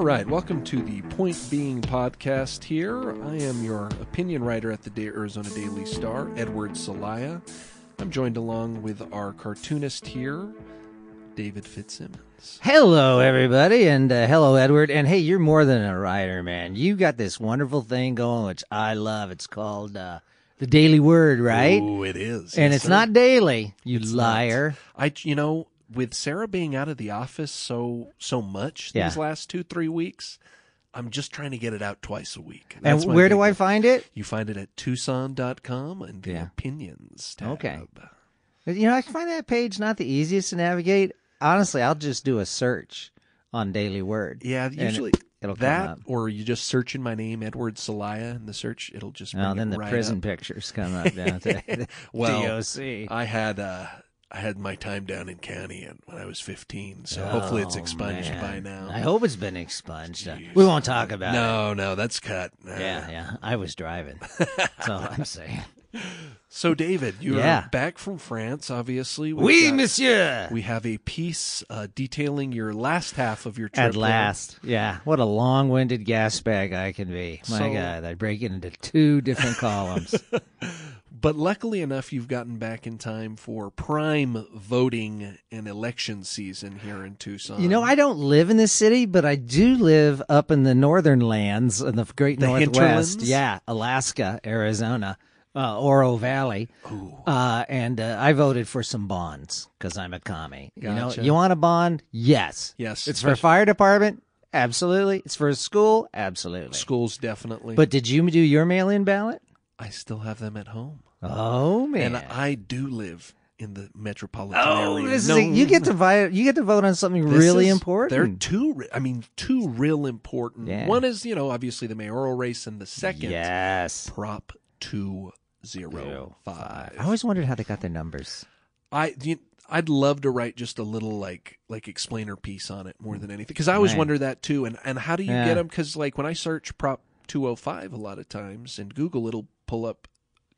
All right, welcome to the Point Being podcast here. I am your opinion writer at the da- Arizona Daily Star, Edward Celaya. I'm joined along with our cartoonist here, David Fitzsimmons. Hello, everybody, and uh, hello, Edward. And hey, you're more than a writer, man. You got this wonderful thing going, which I love. It's called uh, the Daily Word, right? Ooh, it is. and Yes, it's sir. not daily, you It's not. liar. I, you know, with Sarah being out of the office so so much these last two three weeks, I'm just trying to get it out twice a week. And That's where do I find it? You find it at Tucson.com and the Yeah. opinions tab. Okay. You know, I find that page not the easiest to navigate. Honestly, I'll just do a search on Daily Word. Yeah, usually it'll come that, or you just search in my name, Edward Celaya, in the search. It'll just it then the right prison up. pictures come up down to Well, DOC. I had uh, I had my time down in county when I was 15, so hopefully it's Oh, expunged man. by now. I hope it's been expunged. Uh, Jeez. We won't talk about it. no, no, that's cut. Uh, Yeah, yeah. I was driving. That's all I'm saying. So, David, you're back from France, obviously. We've Oui, got- monsieur. We have a piece uh, detailing your last half of your trip. At last. Yeah. What a long winded gas bag I can be. My So- God. I break it into two different columns. But luckily enough, you've gotten back in time for prime voting and election season here in Tucson. You know, I don't live in this city, but I do live up in the northern lands in the great The northwest. hinterlands? Yeah, Alaska, Arizona, uh, Oro Valley. Uh, and uh, I voted for some bonds because I'm a commie. You know, you want a bond? Yes. Yes, It's for fire department? Absolutely. It's for a school? Absolutely. schools definitely. But did you do your mail-in ballot? I still have them at home, Oh man! and I do live in the metropolitan oh, area. this No, is you get to vote. You get to vote on something this really is- important. They're two. I mean, two real important. Yeah. One is you know obviously the mayoral race, and the second yes. Prop two zero five. I always wondered how they got their numbers. I you, I'd love to write just a little like like explainer piece on it more than anything because I always Right. wonder that too. And and how do you Yeah. get them? Because like when I search Prop 205 a lot of times in Google, it'll pull up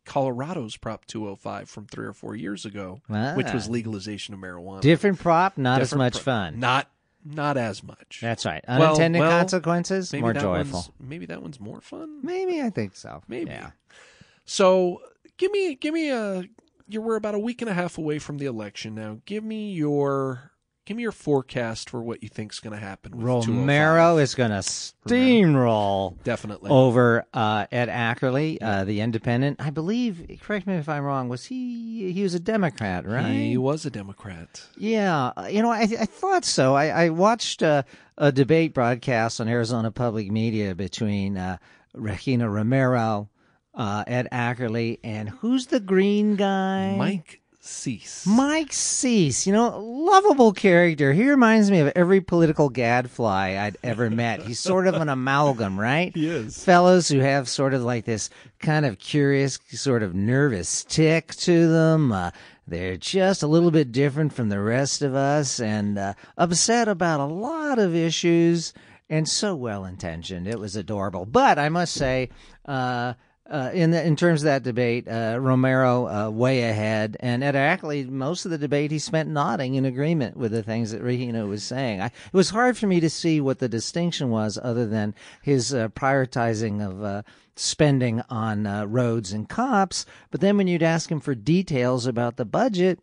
Colorado's Prop 205 from three or four years ago, which Ah. was legalization of marijuana. Different prop, not as much pro- fun. Not not as much. That's right. Unintended well, consequences, maybe more joyful. Maybe that one's more fun. Maybe I think so. Maybe. Yeah. So give me give me a You're we're about a week and a half away from the election now. Give me your give me your forecast for what you think's going to happen with Romero is going to steamroll definitely. over uh, Ed Ackerley, uh, the Independent. I believe. Correct me if I'm wrong. Was he? He was a Democrat, right? He was a Democrat. Yeah, uh, you know, I, I thought so. I, I watched uh, a debate broadcast on Arizona Public Media between uh, Regina Romero, uh, Ed Ackerley, and who's the green guy? Mike Cease. Mike Cease, you know, lovable character. He reminds me of every political gadfly I'd ever met. He's sort of an amalgam, right? He is. Fellows who have sort of like this kind of curious, sort of nervous tick to them. Uh, they're just a little bit different from the rest of us and uh, upset about a lot of issues and so well intentioned. It was adorable. But I must say, uh, uh, in the, in terms of that debate, uh, Romero uh, way ahead, and Ed Ackerley, most of the debate he spent nodding in agreement with the things that Regina was saying. I, it was hard for me to see what the distinction was, other than his uh, prioritizing of uh, spending on uh, roads and cops. But then when you'd ask him for details about the budget,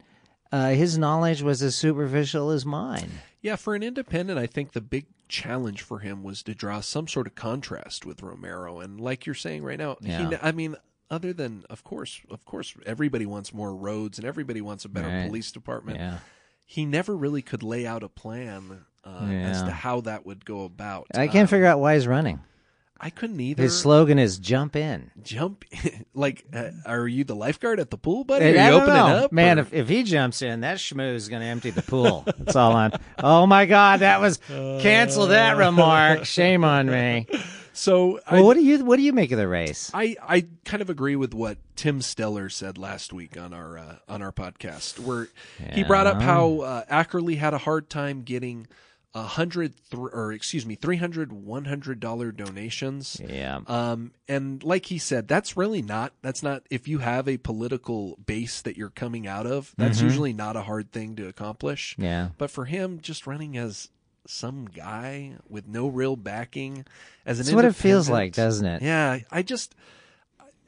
his knowledge was as superficial as mine. Yeah, for an independent, I think the big challenge for him was to draw some sort of contrast with Romero. And like you're saying right now, Yeah. he, I mean, other than of course, of course, everybody wants more roads and everybody wants a better Right. police department. Yeah. He never really could lay out a plan uh, as to how that would go about. I can't Uh, figure out why he's running. I couldn't either. His slogan is "Jump in." Jump, like, uh, are you the lifeguard at the pool, buddy? Are I you don't opening up, man? or- If, if he jumps in, that schmoo is going to empty the pool. That's all I'm. Oh my God, that was cancel that remark. Shame on me. so I, what do you what do you make of the race? I, I kind of agree with what Tim Steller said last week on our uh, on our podcast, where he brought up how uh, Ackerley had a hard time getting a hundred th- or excuse me three hundred one hundred dollar donations. Yeah, Um, and like he said, that's really not, that's not, if you have a political base that you're coming out of, that's usually not a hard thing to accomplish. yeah. But for him, just running as some guy with no real backing as an That's what it feels like, doesn't it? Yeah, I just,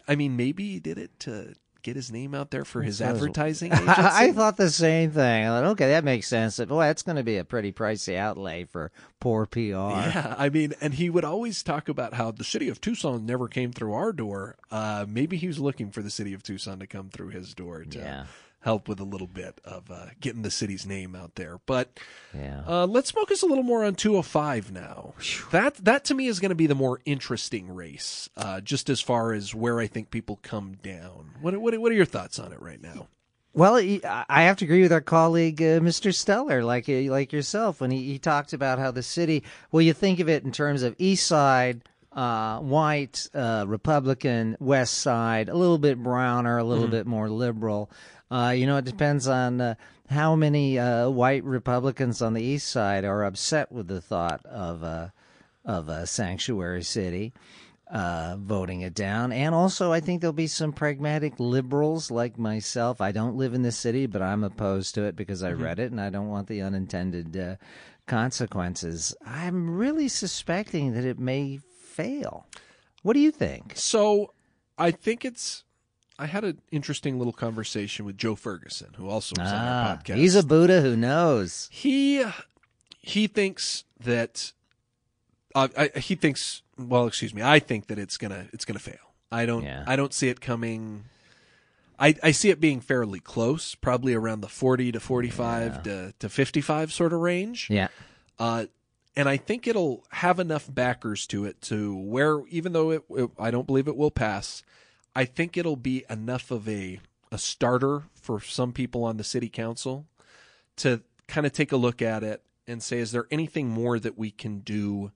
I mean, maybe he did it to get his name out there for his was- advertising agency. I thought the same thing. I thought, okay, that makes sense. But, boy, that's going to be a pretty pricey outlay for poor PR. Yeah, I mean, and he would always talk about how the city of Tucson never came through our door. Uh, maybe he was looking for the city of Tucson to come through his door to Yeah. Help with a little bit of uh, getting the city's name out there. But Yeah. uh, let's focus a little more on 205 now. That that to me is going to be the more interesting race, uh, just as far as where I think people come down. What what what are your thoughts on it right now? Well, he- I have to agree with our colleague, uh, Mr. Steller, like uh, like yourself, when he, he talked about how the city. Well, you think of it in terms of East Side, uh, white, uh, Republican, West Side, a little bit browner, a little bit more liberal. Uh, you know, it depends on uh, how many uh, white Republicans on the East Side are upset with the thought of uh, of a sanctuary city uh, voting it down. And also, I think there'll be some pragmatic liberals like myself. I don't live in the city, but I'm opposed to it because I read it and I don't want the unintended uh, consequences. I'm really suspecting that it may fail. What do you think? So I think it's. I had an interesting little conversation with Joe Ferguson, who also was on our Ah, podcast. he's a Buddha who knows. he he thinks that uh, I, he thinks well excuse me i think that it's gonna it's gonna fail i don't Yeah. i don't see it coming I, I see it being fairly close probably around the 40 to 45 to, to 55 sort of range Yeah. uh, and I think it'll have enough backers to it to where, even though it, it, I don't believe it will pass, I think it'll be enough of a a starter for some people on the city council to kind of take a look at it and say, is there anything more that we can do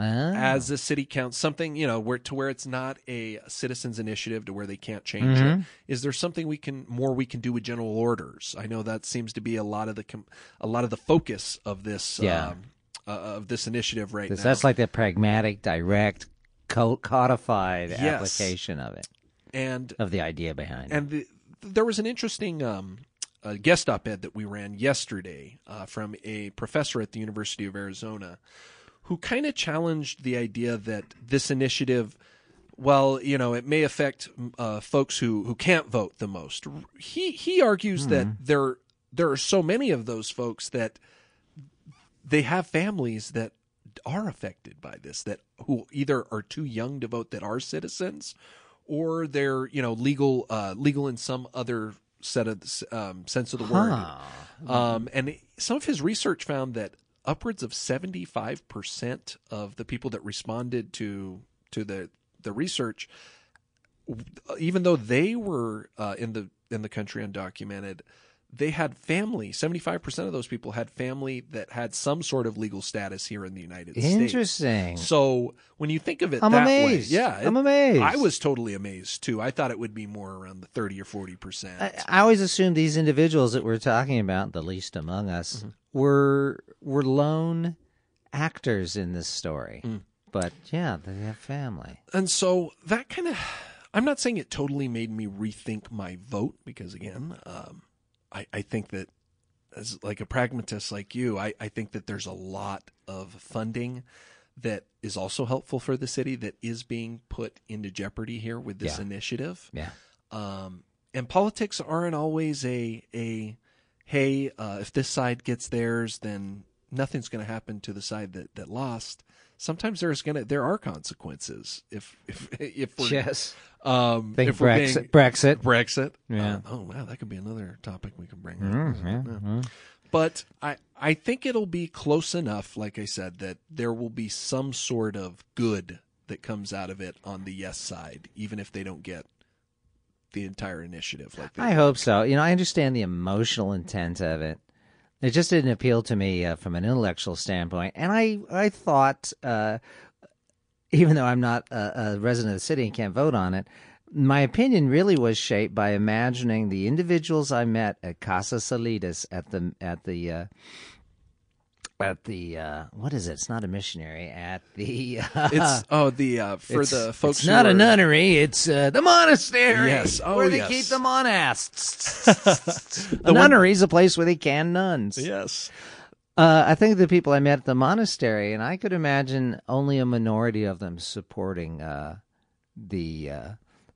Ah. as a city council? Something you know, where to where it's not a citizens initiative to where they can't change Mm-hmm. it. Is there something we can more we can do with general orders? I know that seems to be a lot of the com- a lot of the focus of this. Yeah. Um, uh, of this initiative right now. that's like the pragmatic, direct, co- codified Yes. application of it, and of the idea behind it. and the, there was an interesting um, uh, guest op-ed that we ran yesterday uh, from a professor at the University of Arizona who kind of challenged the idea that this initiative well you know it may affect uh, folks who, who can't vote the most he he argues that there there are so many of those folks that they have families that are affected by this that who either are too young to vote that are citizens or they're you know legal uh, legal in some other set of um, sense of the word. Um, and some of his research found that upwards of 75% of the people that responded to to the the research even though they were uh, in the in the country undocumented they had family 75% of those people had family that had some sort of legal status here in the United States Interesting. so when you think of it I'm that amazed. way yeah I'm amazed. I was totally amazed too I thought it would be more around the 30 or 40% I, I always assumed these individuals that we're talking about, the least among us, Mm-hmm. were were lone actors in this story. Mm. But yeah, they have family. And so that kind of, I'm not saying it totally made me rethink my vote because again, um, I, I think that as like a pragmatist like you, I, I think that there's a lot of funding that is also helpful for the city that is being put into jeopardy here with this Yeah. initiative. Yeah. Um, and politics aren't always a a hey, uh, if this side gets theirs, then nothing's going to happen to the side that, that lost. Sometimes there's gonna there are consequences if if if we're Yes. um Think if we're Brexit. being- Brexit. Brexit Yeah. Um, oh wow that could be another topic we can bring up. Mm, yeah, Yeah. But I I think it'll be close enough, like I said, that there will be some sort of good that comes out of it on the yes side, even if they don't get the entire initiative. Like I hope so. You know, I understand the emotional intent of it. It just didn't appeal to me uh, from an intellectual standpoint. And I, I thought, uh, even though I'm not a, a resident of the city and can't vote on it, my opinion really was shaped by imagining the individuals I met at Casa Alitas at the at the uh, at the uh, what is it? It's not a missionary at the. Uh, It's oh the uh, for the folks. It's not a nunnery. It's uh, the monastery. Yes. Oh, where they keep the monasts. a nunnery is a place where they can nuns. Yes. Uh, I think the people I met at the monastery, and I could imagine only a minority of them supporting uh, the uh,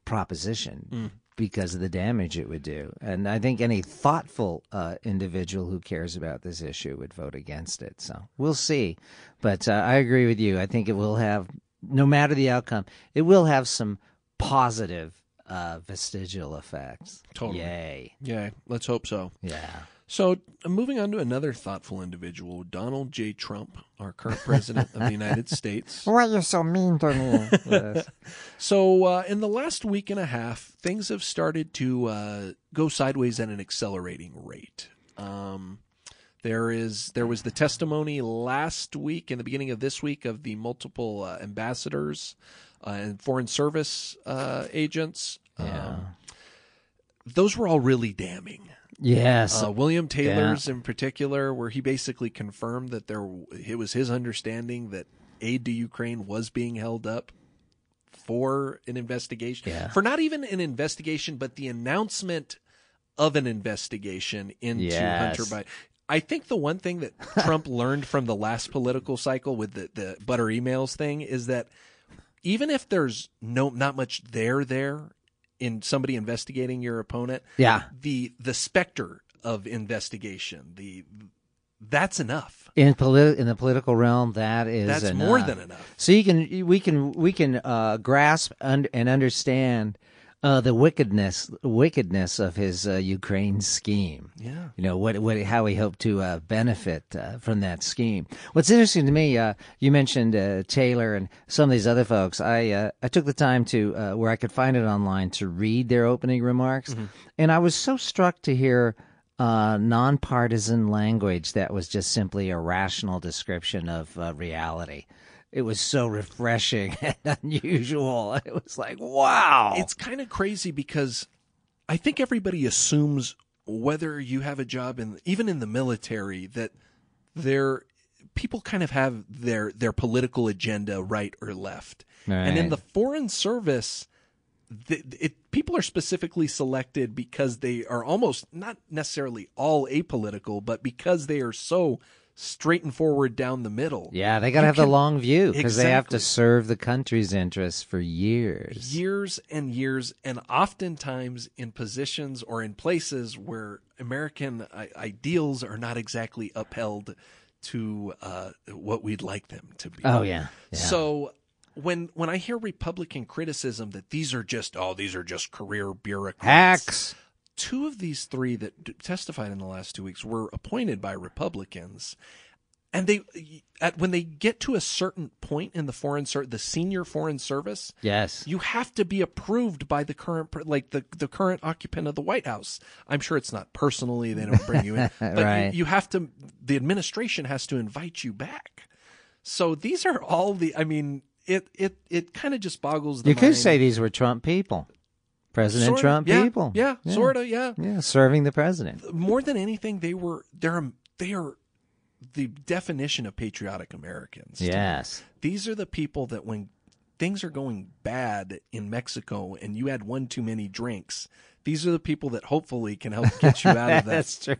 proposition Mm. Because of the damage it would do. And I think any thoughtful uh, individual who cares about this issue would vote against it. So we'll see. But uh, I agree with you. I think it will have, no matter the outcome, it will have some positive uh, vestigial effects. Totally. Yay. Yeah, let's hope so. Yeah. So, moving on to another thoughtful individual, Donald J. Trump, our current president of the United States. Why are you so mean to me? Yes. So, uh, in the last week and a half, things have started to uh, go sideways at an accelerating rate. Um, there is there was the testimony last week and the beginning of this week of the multiple uh, ambassadors uh, and foreign service uh, agents. Yeah. Um, those were all really damning. Yes. Uh, William Taylor's in particular, where he basically confirmed that there it was his understanding that aid to Ukraine was being held up for an investigation, Yeah. for not even an investigation, but the announcement of an investigation into Yes. Hunter Biden. I think the one thing that Trump learned from the last political cycle with the, the butter emails thing is that even if there's no not much there there in somebody investigating your opponent, yeah. the the specter of investigation, the that's enough. In politi- in the political realm, that is That's enough. more than enough. So you can we can we can uh, grasp und- and understand uh, the wickedness wickedness of his uh, Ukraine scheme. Yeah. You know what what how he hoped to uh, benefit uh, from that scheme. What's interesting to me, uh, you mentioned uh, Taylor and some of these other folks. I uh, I took the time to uh, where I could find it online to read their opening remarks, and I was so struck to hear uh, nonpartisan language that was just simply a rational description of uh, reality. It was so refreshing and unusual. It was like, wow. It's kind of crazy because I think everybody assumes whether you have a job in even in the military that there people kind of have their their political agenda right or left. And in the foreign service the, it, people are specifically selected because they are almost not necessarily all apolitical, but because they are so straight and forward down the middle. yeah, they got to have the long view because they have to serve the country's interests for years. years and years, and oftentimes in positions or in places where American I- ideals are not exactly upheld to uh, what we'd like them to be. Oh yeah. yeah. So when when I hear Republican criticism that these are just oh these are just career bureaucrats, hacks. Two of these three that testified in the last two weeks were appointed by Republicans, and they at when they get to a certain point in the foreign ser- the senior foreign service, Yes. you have to be approved by the current like the the current occupant of the White House. I'm sure it's not personally they don't bring you in, but Right. you, you have to. The administration has to invite you back. So these are all the. I mean, it it it kind of just boggles the you mind. could say these were Trump people, President Sorta, Trump yeah, people. Yeah, yeah. sort of. Yeah. Yeah, serving the president. more than anything, they were they're they are the definition of patriotic Americans. Yes. these are the people that when things are going bad in Mexico and you had one too many drinks, these are the people that hopefully can help get you out of that. That's true.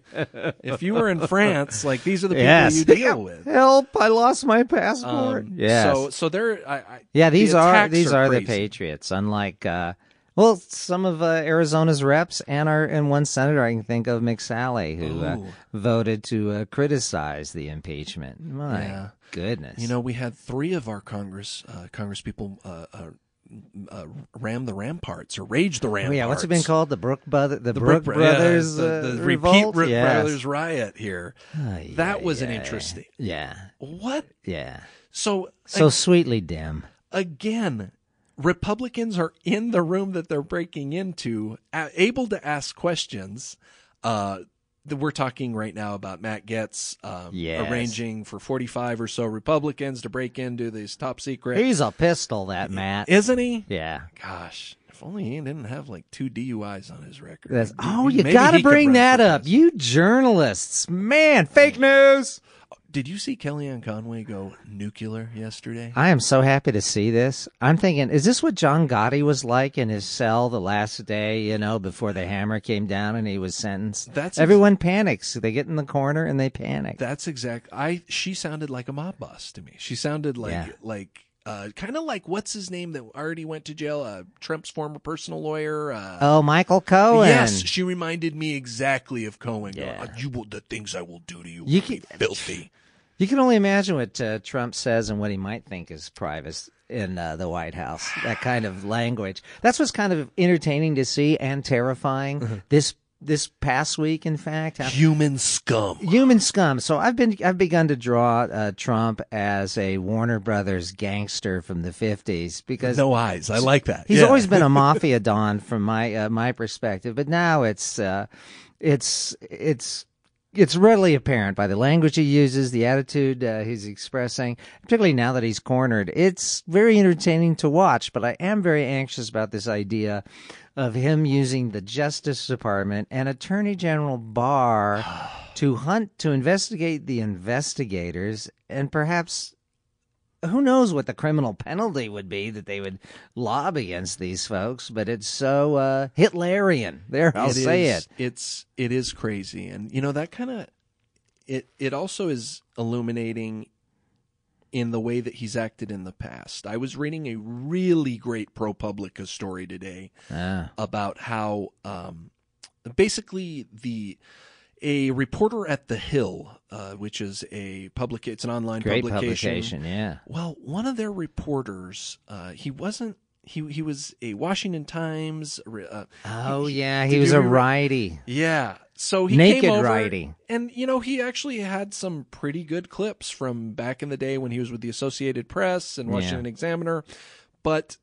if you were in France, like these are the people yes. you deal with. Help! I lost my passport. Um, yes. So so they're I, I, Yeah, these the are these are, the. Patriots. Unlike uh, well, some of uh, Arizona's reps and our and one senator I can think of, McSally, who uh, voted to uh, criticize the impeachment. My Yeah. goodness. You know, we had three of our Congress uh, Congress people uh, uh, uh, ram the ramparts or rage the Oh, ramparts. yeah, what's it been called? The Brook brother, the, The Brook, Brook Brothers, yeah, the, uh, the revolt? repeat Yes. Brothers riot here. That yeah, was an interesting. Yeah, What? yeah. So, So sweetly dim. again, Republicans are in the room that they're breaking into, able to ask questions. Uh, we're talking right now about Matt Gaetz um, Yes. arranging for 45 or so Republicans to break into these top secret. He's a pistol, that Matt. Isn't he? yeah. Gosh, if only he didn't have like two DUIs on his record. That's, oh, you got to bring that up. You journalists, man, fake news. Did you see Kellyanne Conway go nuclear yesterday? I am so happy to see this. I'm thinking, is this what John Gotti was like in his cell the last day, you know, before the hammer came down and he was sentenced? That's Everyone panics. They get in the corner and they panic. That's exact. I she sounded like a mob boss to me. She sounded like Yeah. like uh, kind of like what's his name that already went to jail? Uh, Trump's former personal lawyer. Uh, oh, Michael Cohen. Yes, she reminded me exactly of Cohen. Yeah. "Uh, you will, the things I will do to you, You will be can- filthy. You can only imagine what uh, Trump says and what he might think is private in uh, the White House. That kind of language. That's what's kind of entertaining to see and terrifying. Mm-hmm. This this past week, in fact, Human scum. human scum. So I've been I've begun to draw uh, Trump as a Warner Brothers gangster from the fifties because No eyes. I like that. He's Yeah. always been a mafia don from my uh, my perspective, but now it's uh, it's it's it's readily apparent by the language he uses, the attitude uh, he's expressing, particularly now that he's cornered. It's very entertaining to watch, but I am very anxious about this idea of him using the Justice Department and Attorney General Barr to hunt to investigate the investigators and perhaps who knows what the criminal penalty would be that they would lob against these folks, but it's so uh, Hitlerian. There, I'll It say is- it. It's it is crazy, and you know that kind of it. It also is illuminating in the way that he's acted in the past. I was reading a really great ProPublica story today Ah, about how um, basically the a reporter at the Hill, uh, which is a public, it's an online great publication. publication, yeah. Well, one of their reporters, uh, he wasn't. He he was a Washington Times. Uh, Oh yeah, did he was a righty. yeah. So he Naked came over, righty. and you know he actually had some pretty good clips from back in the day when he was with the Associated Press and Washington Examiner. But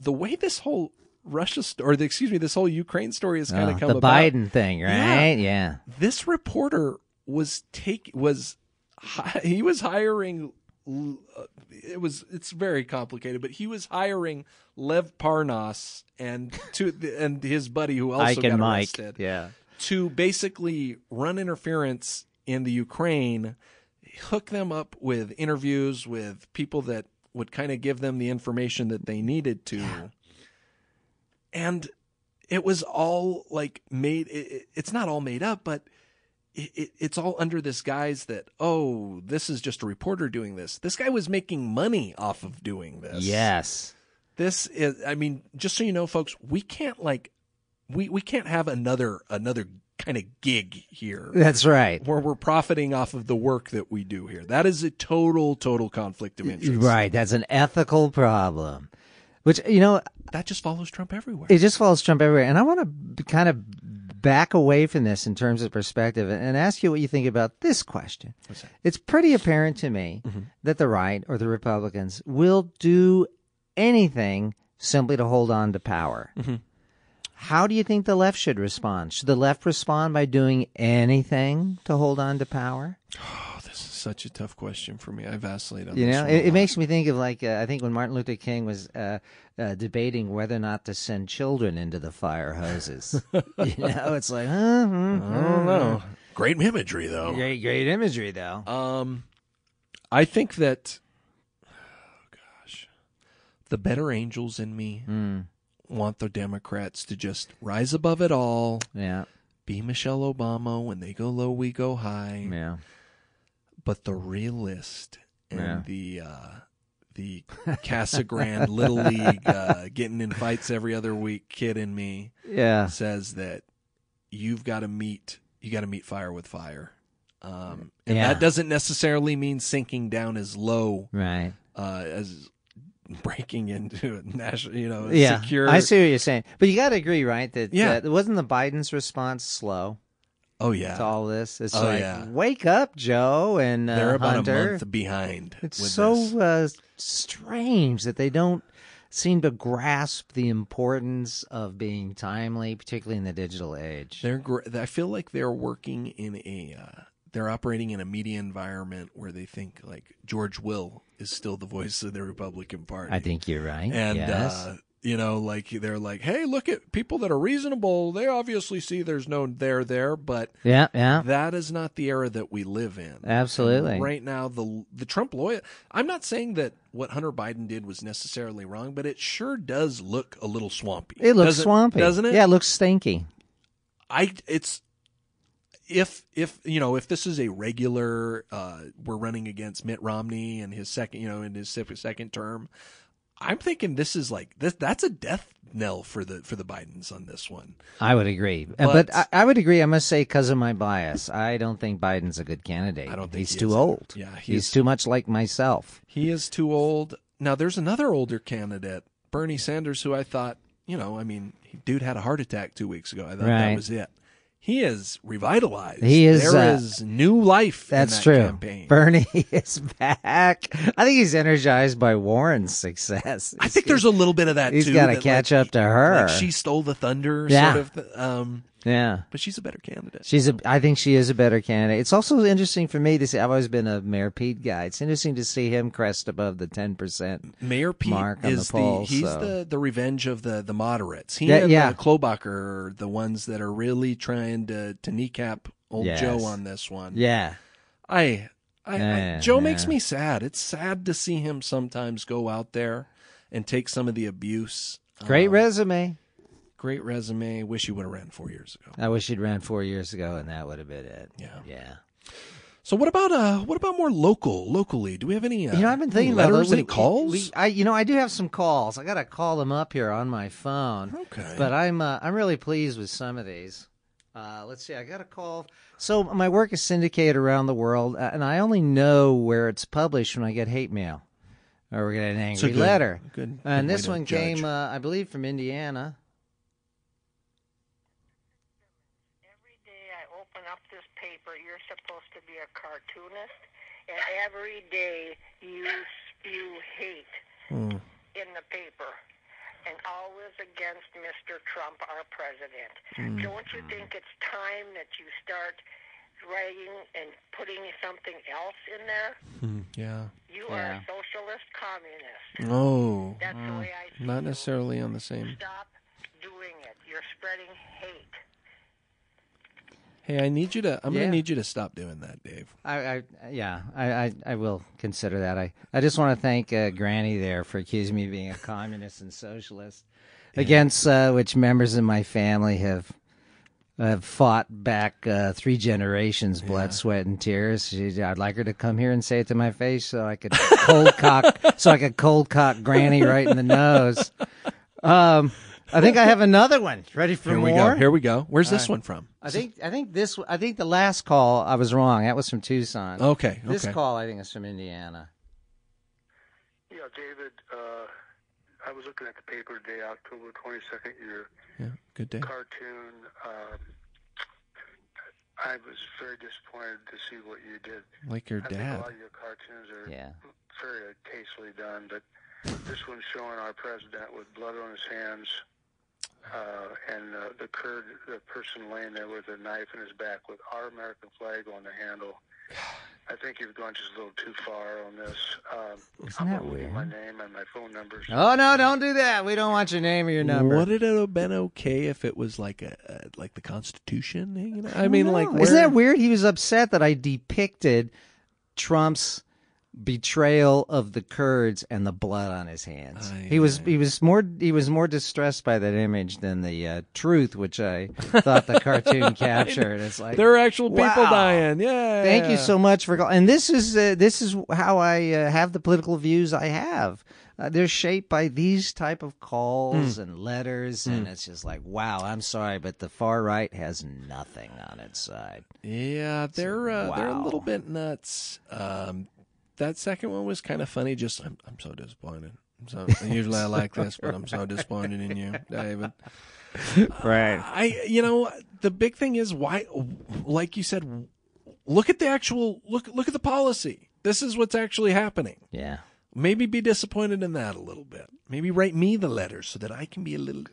the way this whole Russia st- or the, excuse me, this whole Ukraine story has kind Oh, of come the about. Biden thing, right? Yeah. This reporter was take was hi- he was hiring. uh, It was it's very complicated, but he was hiring Lev Parnas and to and his buddy who also got and Mike. arrested Yeah. To basically run interference in the Ukraine, hook them up with interviews with people that would kind of give them the information that they needed to. And it was all like made, it- it's not all made up, but it, it, it's all under this guise that, oh, this is just a reporter doing this. This guy was making money off of doing this. Yes. This is, I mean, just so you know, folks, we can't like, we, we can't have another, another kind of gig here That's right. where we're profiting off of the work that we do here. That is a total, total conflict of interest. Right. That's an ethical problem. Which you know, That just follows Trump everywhere. it just follows Trump everywhere. And I want to kind of back away from this in terms of perspective and, ask you what you think about this question. It's pretty apparent to me mm-hmm. that the right or the Republicans will do anything simply to hold on to power. Mm-hmm. How do you think the left should respond? Should the left respond by doing anything to hold on to power? Oh, this is such a tough question for me. I vacillate on You this know, it, it makes me think of like uh, I think when Martin Luther King was uh, uh, debating whether or not to send children into the fire hoses. you know, it's like, huh, hmm, I don't know. Great imagery, though. Great, great imagery though. Um, I think that, oh gosh, the better angels in me Hmm. Want the Democrats to just rise above it all, Yeah, be Michelle Obama. When they go low, we go high. yeah, But the realist and Yeah. the uh, the Casa Grande Little League uh, getting in fights every other week kid in me yeah. says that you've got to meet you got to meet fire with fire. Um, and Yeah. that doesn't necessarily mean sinking down as low Right. uh, as breaking into a national, you know, Yeah, secure. I see what you're saying, but you got to agree, right? That Yeah. that wasn't the Biden's response slow Oh yeah, to all this. It's Oh, like, yeah. wake up, Joe and uh, they're about Hunter. a month behind. It's so uh, strange that they don't seem to grasp the importance of being timely, particularly in the digital age. They're. Gr- I feel like they're working in a. Uh, they're operating in a media environment where they think like George Will is still the voice of the Republican Party. I think you're right. and yes. uh, You know, like they're like, hey, look at people that are reasonable. They obviously see there's no there there, but Yeah, yeah. that is not the era that we live in. Absolutely. And right now, the the Trump lawyer. I'm not saying that what Hunter Biden did was necessarily wrong, but it sure does look a little swampy. It looks Doesn't- swampy, doesn't it? Yeah, it looks stinky. I it's if if you know if this is a regular uh we're running against Mitt Romney and his second you know in his second term I'm thinking this is like this that's a death knell for the for the Bidens on this one. I would agree, Uh, But- but, I, I would agree. I must say, because of my bias, I don't think Biden's a good candidate. I don't think he's he too is. old. Yeah, he he's is- too much like myself. He is too old. Now there's another older candidate, Bernie Sanders who I thought, you know, I mean, dude had a heart attack 2 weeks ago. I thought that was it. He is revitalized. He is, There uh, is new life That's in that true. campaign. Bernie is back. I think he's energized by Warren's success. I think there's a little bit of that He's too. gotta catch like, up to her. Like she stole the thunder, Yeah. sort of. Um, yeah. but she's a better candidate. She's a. I think she is a better candidate. It's also interesting for me to see. I've always been a Mayor Pete guy. It's interesting to see him crest above the ten percent. Mayor Pete Mark on the is poll, the he's so- the the revenge of the the moderates. He Yeah, and yeah. uh, Klobuchar are the ones that are really trying to to kneecap old Yes. Joe on this one. Yeah. I, I, Yeah, I Joe makes me sad. It's sad to see him sometimes go out there and take some of the abuse. Great Um, resume. Great resume. Wish you would have ran four years ago. I wish you'd ran four years ago, and that would have been it. Yeah. Yeah. So what about uh what about more local locally? Do we have any? Uh, You know, I've been thinking any about those. any calls? We, I, you know, I do have some calls. I got to call them up here on my phone. Okay. But I'm, uh, I'm really pleased with some of these. Uh, let's see. I got a call. So my work is syndicated around the world, uh, and I only know where it's published when I get hate mail or we get an angry good- letter. good- and good this one came, uh, I believe, from Indiana. Every day I open up this paper, you're supposed to be a cartoonist, and every day you spew hate Hmm. in the paper, and always against Mr. Trump, our president. Hmm. Don't you think it's time that you start writing and putting something else in there? Hmm, yeah. You are a socialist communist. Oh, That's the way I see not you. necessarily on the same. Stop doing it. You're spreading hate. Hey, I need you to. I'm Yeah. gonna need you to stop doing that, Dave. I, I yeah, I, I, I will consider that. I, I just want to thank uh, Granny there for accusing me of being a communist and socialist, against uh, which members of my family have have fought back uh, three generations, blood, sweat, and tears. She, I'd like her to come here and say it to my face, so I could cold cock, so I could cold cock Granny right in the nose. Um, I think I have another one. Ready for Here more? we go. Here we go. Where's this right. one from? I think I think this I think the last call I was wrong. That was from Tucson. Okay. This okay. call I think is from Indiana. Yeah, David, uh, I was looking at the paper today, October 22nd, your Yeah. Good day. cartoon. Um, I was very disappointed to see what you did. Like your I think a dad. lot of your cartoons are Yeah. very tastefully done, but this one's showing our president with blood on his hands uh, and uh, the Kurd, the person laying there with a knife in his back with our American flag on the handle. I think you've gone just a little too far on this. Um, Isn't I'm that weird? My name and my phone numbers. Oh no! Don't do that. We don't want your name or your number. Would it have been okay if it was like a, a like the Constitution? You know? I mean, like, No. isn't that weird? He was upset that I depicted Trump's betrayal of the Kurds and the blood on his hands. Aye, he was aye. he was more he was more distressed by that image than the uh, truth, which I thought the cartoon captured. It's like There are actual people Wow. dying. Yeah. Thank you so much for. And this is uh, this is how I uh, have the political views I have. Uh, they're shaped by these type of Hmm. calls and letters, and it's just like, wow, I'm sorry, but the far right has nothing on its side. Yeah, they're uh, they're a little bit nuts. Um, that second one was kind of funny. Just I'm I'm so disappointed. I'm so usually I like this, but I'm so disappointed in you, David. Right. I you know the big thing is why, like you said, look at the actual look look at the policy. This is what's actually happening. Yeah. Maybe be disappointed in that a little bit. Maybe write me the letter so that I can be a little.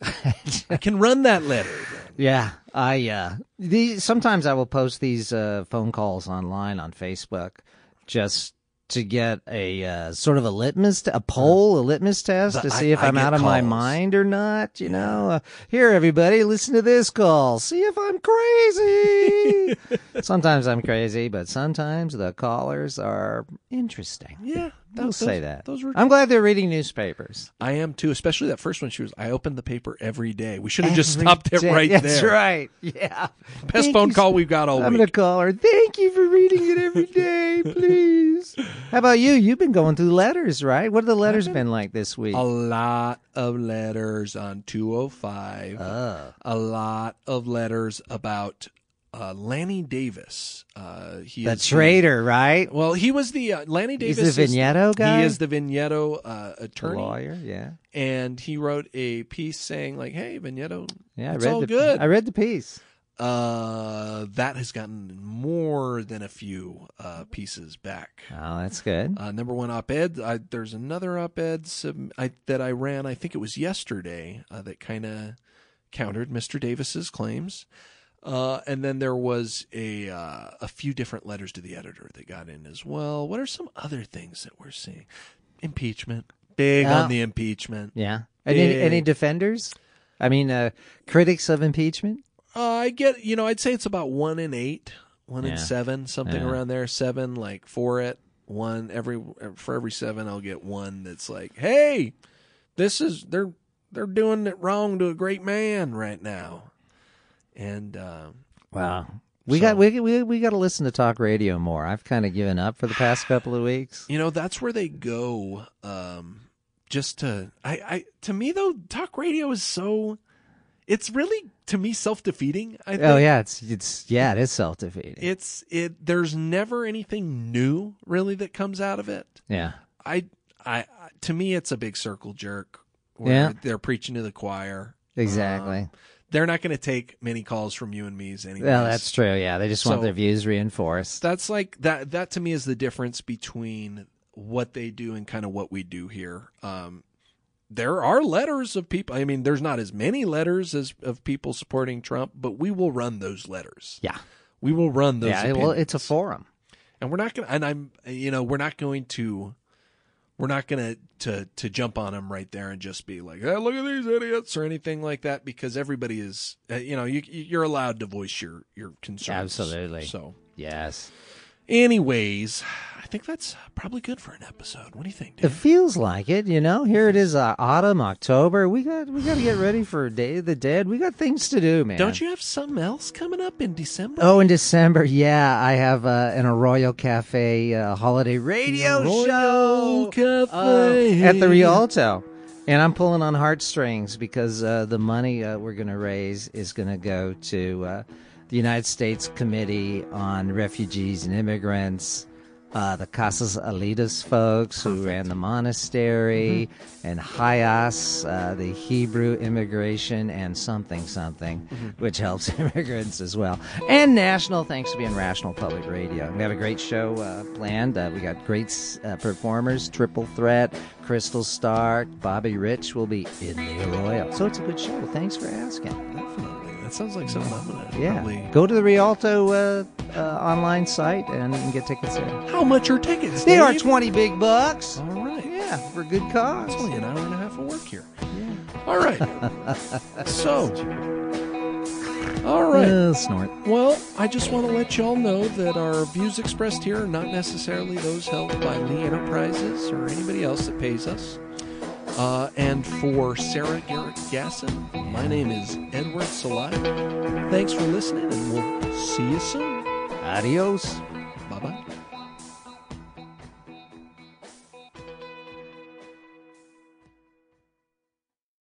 I can run that letter. Then. Yeah, I uh these sometimes I will post these uh phone calls online on Facebook just to get a uh, sort of a litmus, t- a poll, a litmus test to see I- if I I'm get out of my mind or not. You know, uh, here, everybody, listen to this call. See if I'm crazy. sometimes I'm crazy, but sometimes the callers are interesting. Yeah, We'll those- say that. Those were. I'm glad they're reading newspapers. I am too, especially that first one. She was. I opened the paper every day. We should have just Every stopped it right That's there. That's right. Yeah. Best Thank phone you call we've got all I'm week. gonna call her. Thank you for reading it every day, please. How about you? You've been going through letters, right? What have the letters been like this week? A lot of letters on 205. Oh. A lot of letters about uh, Lanny Davis. Uh, he the traitor, right? well, he was the uh, Lanny He's Davis. the is- guy. He is the Vignetto uh, The attorney, lawyer. Yeah, and he wrote a piece saying like, "Hey, Vignetto, yeah. I it's read all the, good." I read the piece. Uh, that has gotten more than a few uh, pieces back. Oh, that's good. Uh, number one op-ed. I, there's another op-ed sub, I, that I ran. I think it was yesterday uh, that kind of countered Mr. Davis's claims. Uh, and then there was a uh, a few different letters to the editor that got in as well. What are some other things that we're seeing? Impeachment, big Yeah. on the impeachment. Yeah. Any any defenders? I mean, uh, critics of impeachment. Uh, I get, you know, I'd say it's about one in eight, one Yeah. in seven, something Yeah. around there. Seven, like for it, one every for every seven, I'll get one that's like, hey, this is they're they're doing it wrong to a great man right now, and uh, Wow. We So- got we we we got to listen to talk radio more. I've kind of given up for the past couple of weeks. you know that's where they go. Um, just to I, I to me though, talk radio is so. It's really to me self defeating. I think. Oh yeah, it's it's yeah, it is self defeating. It's it. There's never anything new really that comes out of it. Yeah. I, I, to me, it's a big circle jerk. Where Yeah. they're preaching to the choir. Exactly. Um, they're not going to take many calls from you and me's anyways. well, that's true. Yeah, they just want So- their views reinforced. That's like that. That to me is the difference between what they do and kind of what we do here. Um, there are letters of people. I mean, there's not as many letters as of people supporting Trump, but we will run those letters. Yeah. We will run those. Yeah. Well, it's a forum. and we're not gonna and i'm you know we're not going to we're not gonna to to jump on them right there and just be like hey, look at these idiots or anything like that because everybody is uh, you know you you're allowed to voice your your concerns Absolutely. so Yes. Anyways i think that's probably good for an episode what do you think It feels like it, you know. Here it is, uh, autumn, October. We got we got to get ready for Day of the Dead. We got things to do, man. don't you have something else coming up in december Oh, in December, yeah, I have uh, an Arroyo Cafe uh, holiday radio Arroyo show Cafe. uh, at the Rialto, and I'm pulling on heartstrings because uh, the money uh, we're going to raise is going to go to uh, the United States Committee on Refugees and Immigrants. Uh, the Casa Alitas folks who ran the monastery, and HIAS, uh, the Hebrew immigration and something something, which helps immigrants as well. And national, thanks to being Rational Public Radio. We have a great show uh, planned. Uh, we got great uh, performers, Triple Threat, Crystal Stark, Bobby Rich will be in the Arroyo. So it's a good show. Thanks for asking. definitely that sounds like something i'm gonna Yeah, probably go to the Rialto uh, uh, online site and, get tickets there. how much are tickets They are Dave? twenty big bucks. all right Yeah, for good cause. It's only an hour and a half of work here. Yeah. All right. so, all right. Uh, snort. Well, I just want to let y'all know that our views expressed here are not necessarily those held by Lee Enterprises or anybody else that pays us. Uh, and for Sarah Garrecht Gassen, my name is Edward Salai. Thanks for listening, and we'll see you soon. Adios.